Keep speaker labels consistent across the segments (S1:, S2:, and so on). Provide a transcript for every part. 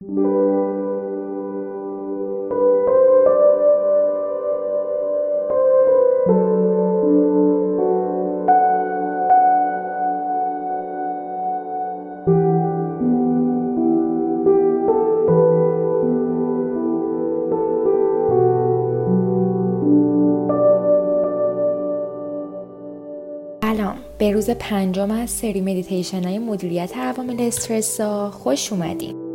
S1: به روز پنجم از سری مدیتیشن های مدیریت عوامل استرس ها خوش اومدین.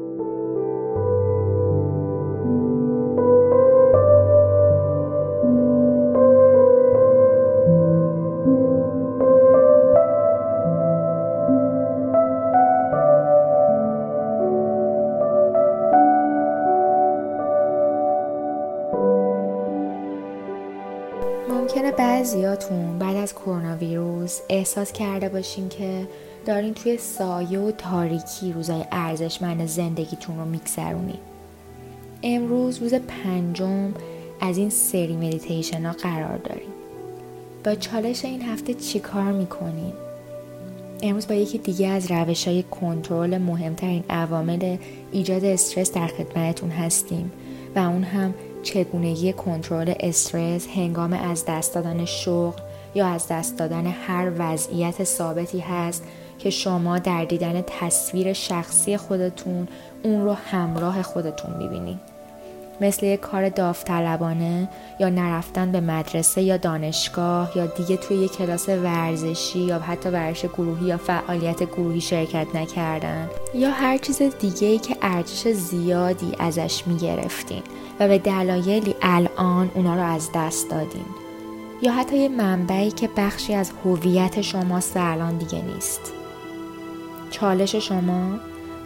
S1: ممکنه بعضیاتون بعد از کرونا ویروس احساس کرده باشین که دارین توی سایه و تاریکی روزای ارزشمند زندگیتون رو میگذرونین امروز روز پنجم از این سری مدیتیشن ها قرار داریم با چالش این هفته چی کار می‌کنین؟ امروز با یکی دیگه از روش های کنترل مهمترین عوامل ایجاد استرس در خدمتتون هستیم و اون هم چگونگی کنترل استرس هنگام از دست دادن شغل یا از دست دادن هر وضعیت ثابتی هست که شما در دیدن تصویر شخصی خودتون اون رو همراه خودتون می‌بینید مثل یک کار داوطلبانه یا نرفتن به مدرسه یا دانشگاه یا دیگه توی یک کلاس ورزشی یا حتی ورزش گروهی یا فعالیت گروهی شرکت نکردن. یا هر چیز دیگه ای که ارزش زیادی ازش می‌گرفتین و به دلایلی الان اونا رو از دست دادین. یا حتی یه منبعی که بخشی از هویت شماست و الان دیگه نیست. چالش شما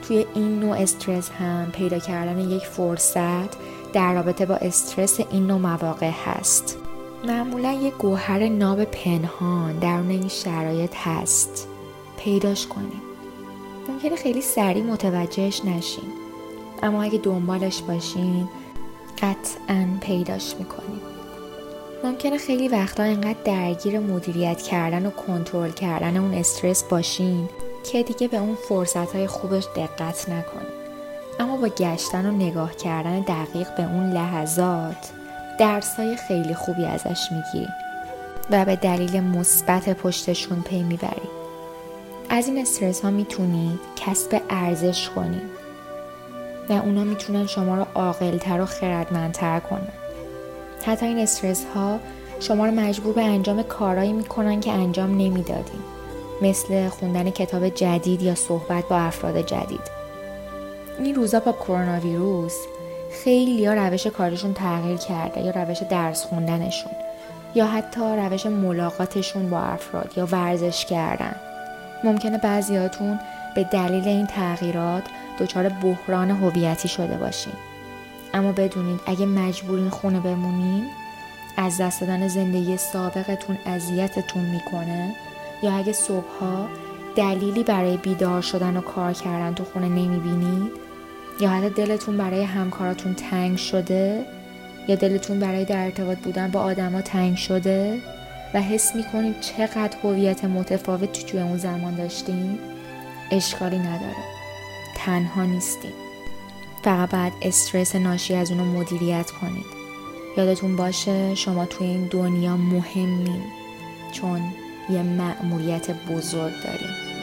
S1: توی این نوع استرس هم پیدا کردن یک فرصت در رابطه با استرس این نوع مواقع هست. معمولا یک گوهر ناب پنهان درون این شرایط هست. پیداش کنید ممکنه خیلی سریع متوجهش نشین. اما اگه دنبالش باشین قطعا پیداش می‌کنید ممکنه خیلی وقتا اینقدر درگیر مدیریت کردن و کنترل کردن اون استرس باشین که دیگه به اون فرصت های خوبش دقت نکنید اما با گشتن و نگاه کردن دقیق به اون لحظات درسای خیلی خوبی ازش می‌گیریم و به دلیل مثبت پشتشون پی می‌برید از این استرس ها می‌تونید کسب ارزش کنید و اونا می‌تونن شما رو عاقلتر و خردمندتر کنن. حتی این استرس ها شما رو مجبور به انجام کارهایی می‌کنن که انجام نمی‌دادیم مثل خوندن کتاب جدید یا صحبت با افراد جدید. این روزا با کرونا ویروس خیلی ها روش کارشون تغییر کرده یا روش درس خوندنشون یا حتی روش ملاقاتشون با افراد یا ورزش کردن. ممکنه بعضیاتون به دلیل این تغییرات دچار بحران هویتی شده باشین. اما بدونید اگه مجبورین خونه بمونین از دست دادن زندگی سابقتون اذیتتون می‌کنه یا اگه صبحها دلیلی برای بیدار شدن و کار کردن تو خونه نمی‌بینید یا حتی دلتون برای همکاراتون تنگ شده؟ یا دلتون برای در ارتباط بودن با آدما تنگ شده؟ و حس می‌کنید چقدر هویت متفاوت توی اون زمان داشتیم اشکالی نداره. تنها نیستیم فقط باید استرس ناشی از اونو مدیریت کنید. یادتون باشه شما توی این دنیا مهمین چون یه مأموریت بزرگ داریم.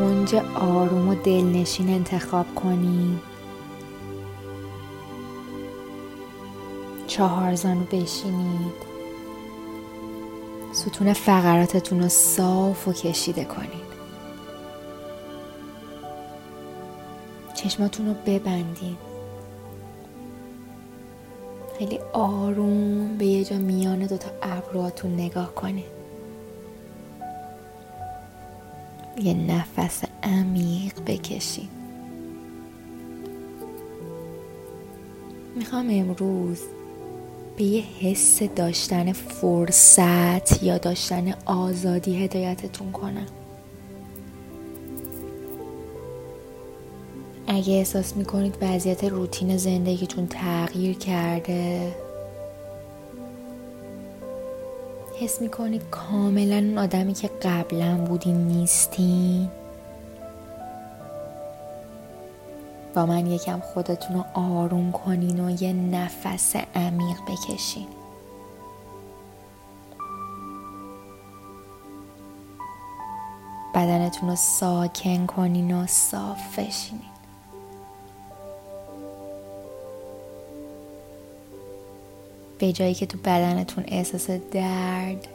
S1: کنج آروم و دلنشین انتخاب کنید چهار زانو بشینید. ستون فقراتتون رو صاف و کشیده کنید. چشماتون رو ببندید. خیلی آروم به یه جا میان دوتا ابروهاتون نگاه کنید. یه نفس عمیق بکشین می‌خوام امروز به یه حس داشتن فرصت یا داشتن آزادی هدایتتون کنم. اگه احساس می‌کنید وضعیت روتین زندگیتون تغییر کرده حس می‌کنید کاملا اون آدمی که قبلا بودین نیستین با من یکم خودتون رو آروم کنین و یه نفس عمیق بکشین. بدنتون رو ساکن کنین و صاف بشینین. به جایی که تو بدنتون احساس درد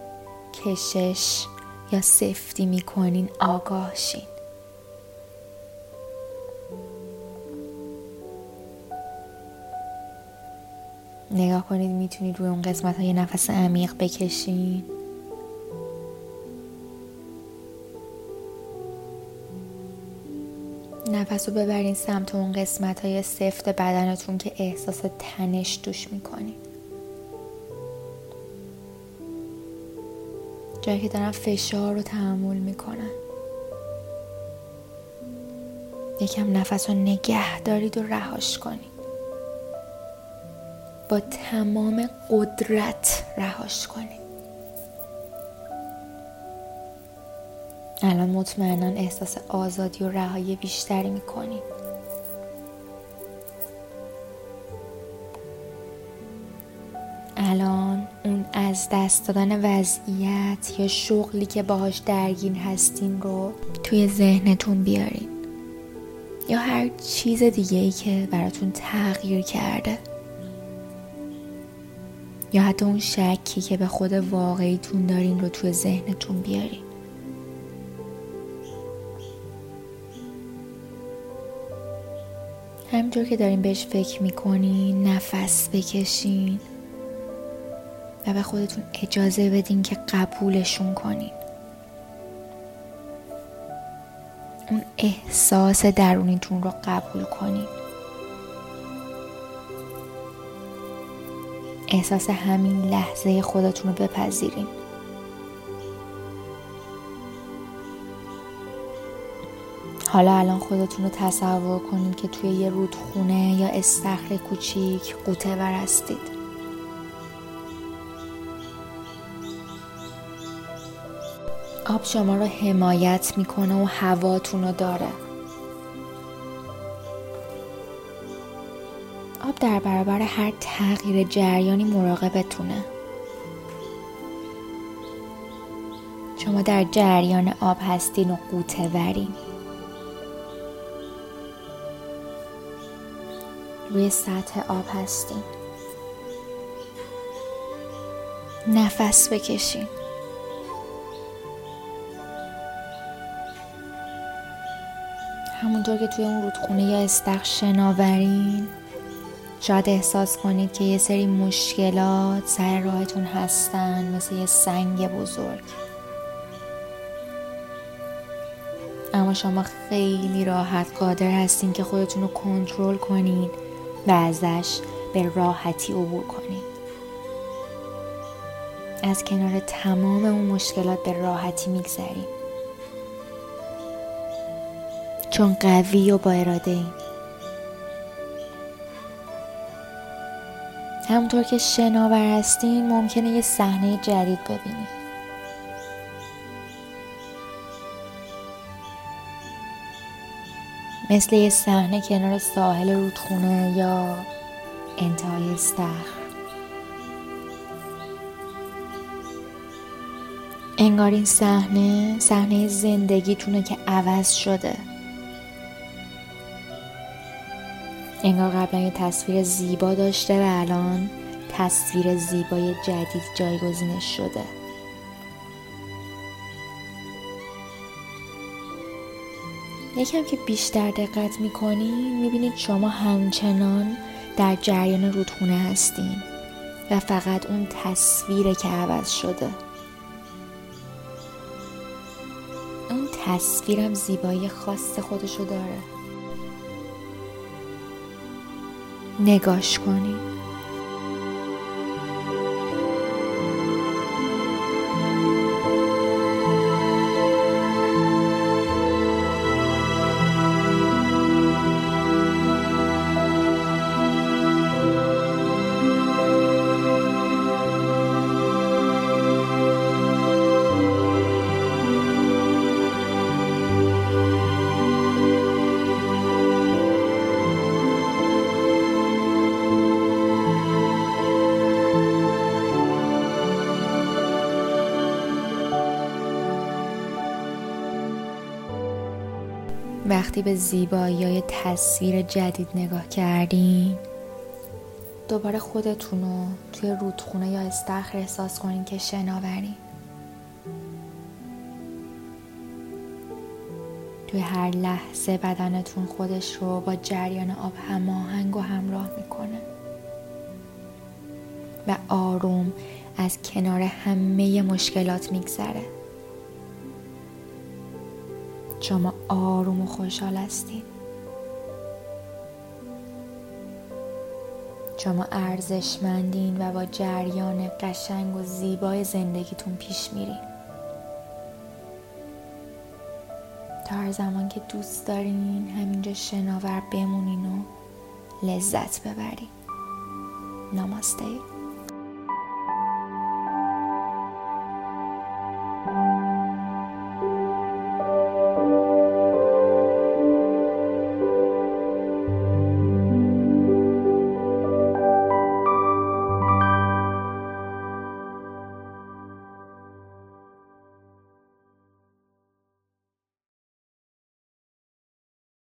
S1: کشش یا سفتی می‌کنین آگاه شین. نگاه کنید می‌تونید روی اون قسمت های نفس عمیق بکشین. نفس رو ببرین سمت اون قسمت های سفت بدنتون که احساس تنش دوش می‌کنید جایی که دارن فشار رو تحمل می‌کنن. یکم نفس رو نگه دارید و رهاش کنید. با تمام قدرت رهاش کنید. الان مطمئنا احساس آزادی و رهایی بیشتری می‌کنید. الان اون از دست دادن وضعیت یا شغلی که باهاش درگیر هستین رو توی ذهنتون بیارین. یا هر چیز دیگه ای که براتون تغییر کرده. یا حتی اون شکی که به خود واقعیتون دارین رو توی ذهنتون بیارین. همینطور که دارین بهش فکر می‌کنین نفس بکشین. و به خودتون اجازه بدین که قبولشون کنین. اون احساس درونیتون رو قبول کنین. احساس همین لحظه خودتون رو بپذیرین. حالا الان خودتون رو تصور کنین که توی یه رودخونه یا استخر کوچیک قوطه ور هستید. آب شما رو حمایت می‌کنه و هواتون رو داره. آب در برابر هر تغییر جریانی مراقبتونه. شما در جریان آب هستین و قوطه ورین. روی سطح آب هستین. نفس بکشین. همونطور که توی اون رودخونه یا استخ شناورین شاید احساس کنید که یه سری مشکلات سر راهتون هستن مثل یه سنگ بزرگ. اما شما خیلی راحت قادر هستین که خودتون رو کنترل کنید و ازش به راحتی عبور کنید از کنار تمام اون مشکلات به راحتی میگذریم چون قوی و با اراده ایم. همونطور که شناور هستین ممکنه یه صحنه جدید ببینید مثل یه صحنه کنار ساحل رودخونه یا انتهای استخر انگار این صحنه صحنه زندگیتونه که عوض شده. انگار قبلا یه تصویر زیبا داشته و الان تصویر زیبای جدید جایگزینش شده. یکم که بیشتر دقت می‌کنین می‌بینید شما همچنان در جریان رودخونه هستین و فقط اون تصویره که عوض شده. اون تصویرم زیبایی خاص خودشو داره. نگاش کنید وقتی به زیبایی های تصویر جدید نگاه کردین؟ دوباره خودتون رو توی رودخونه یا استخر احساس کنین که شناورین. توی هر لحظه بدنتون خودش رو با جریان آب هماهنگ و همراه می‌کنه. و آروم از کنار همه مشکلات میگذره. شما آروم و خوشحال هستید شما ارزشمندین و با جریان قشنگ و زیبای زندگیتون پیش میرین. تا هر زمان که دوست دارین همینجا شناور بمونین و لذت ببرین. نماسته.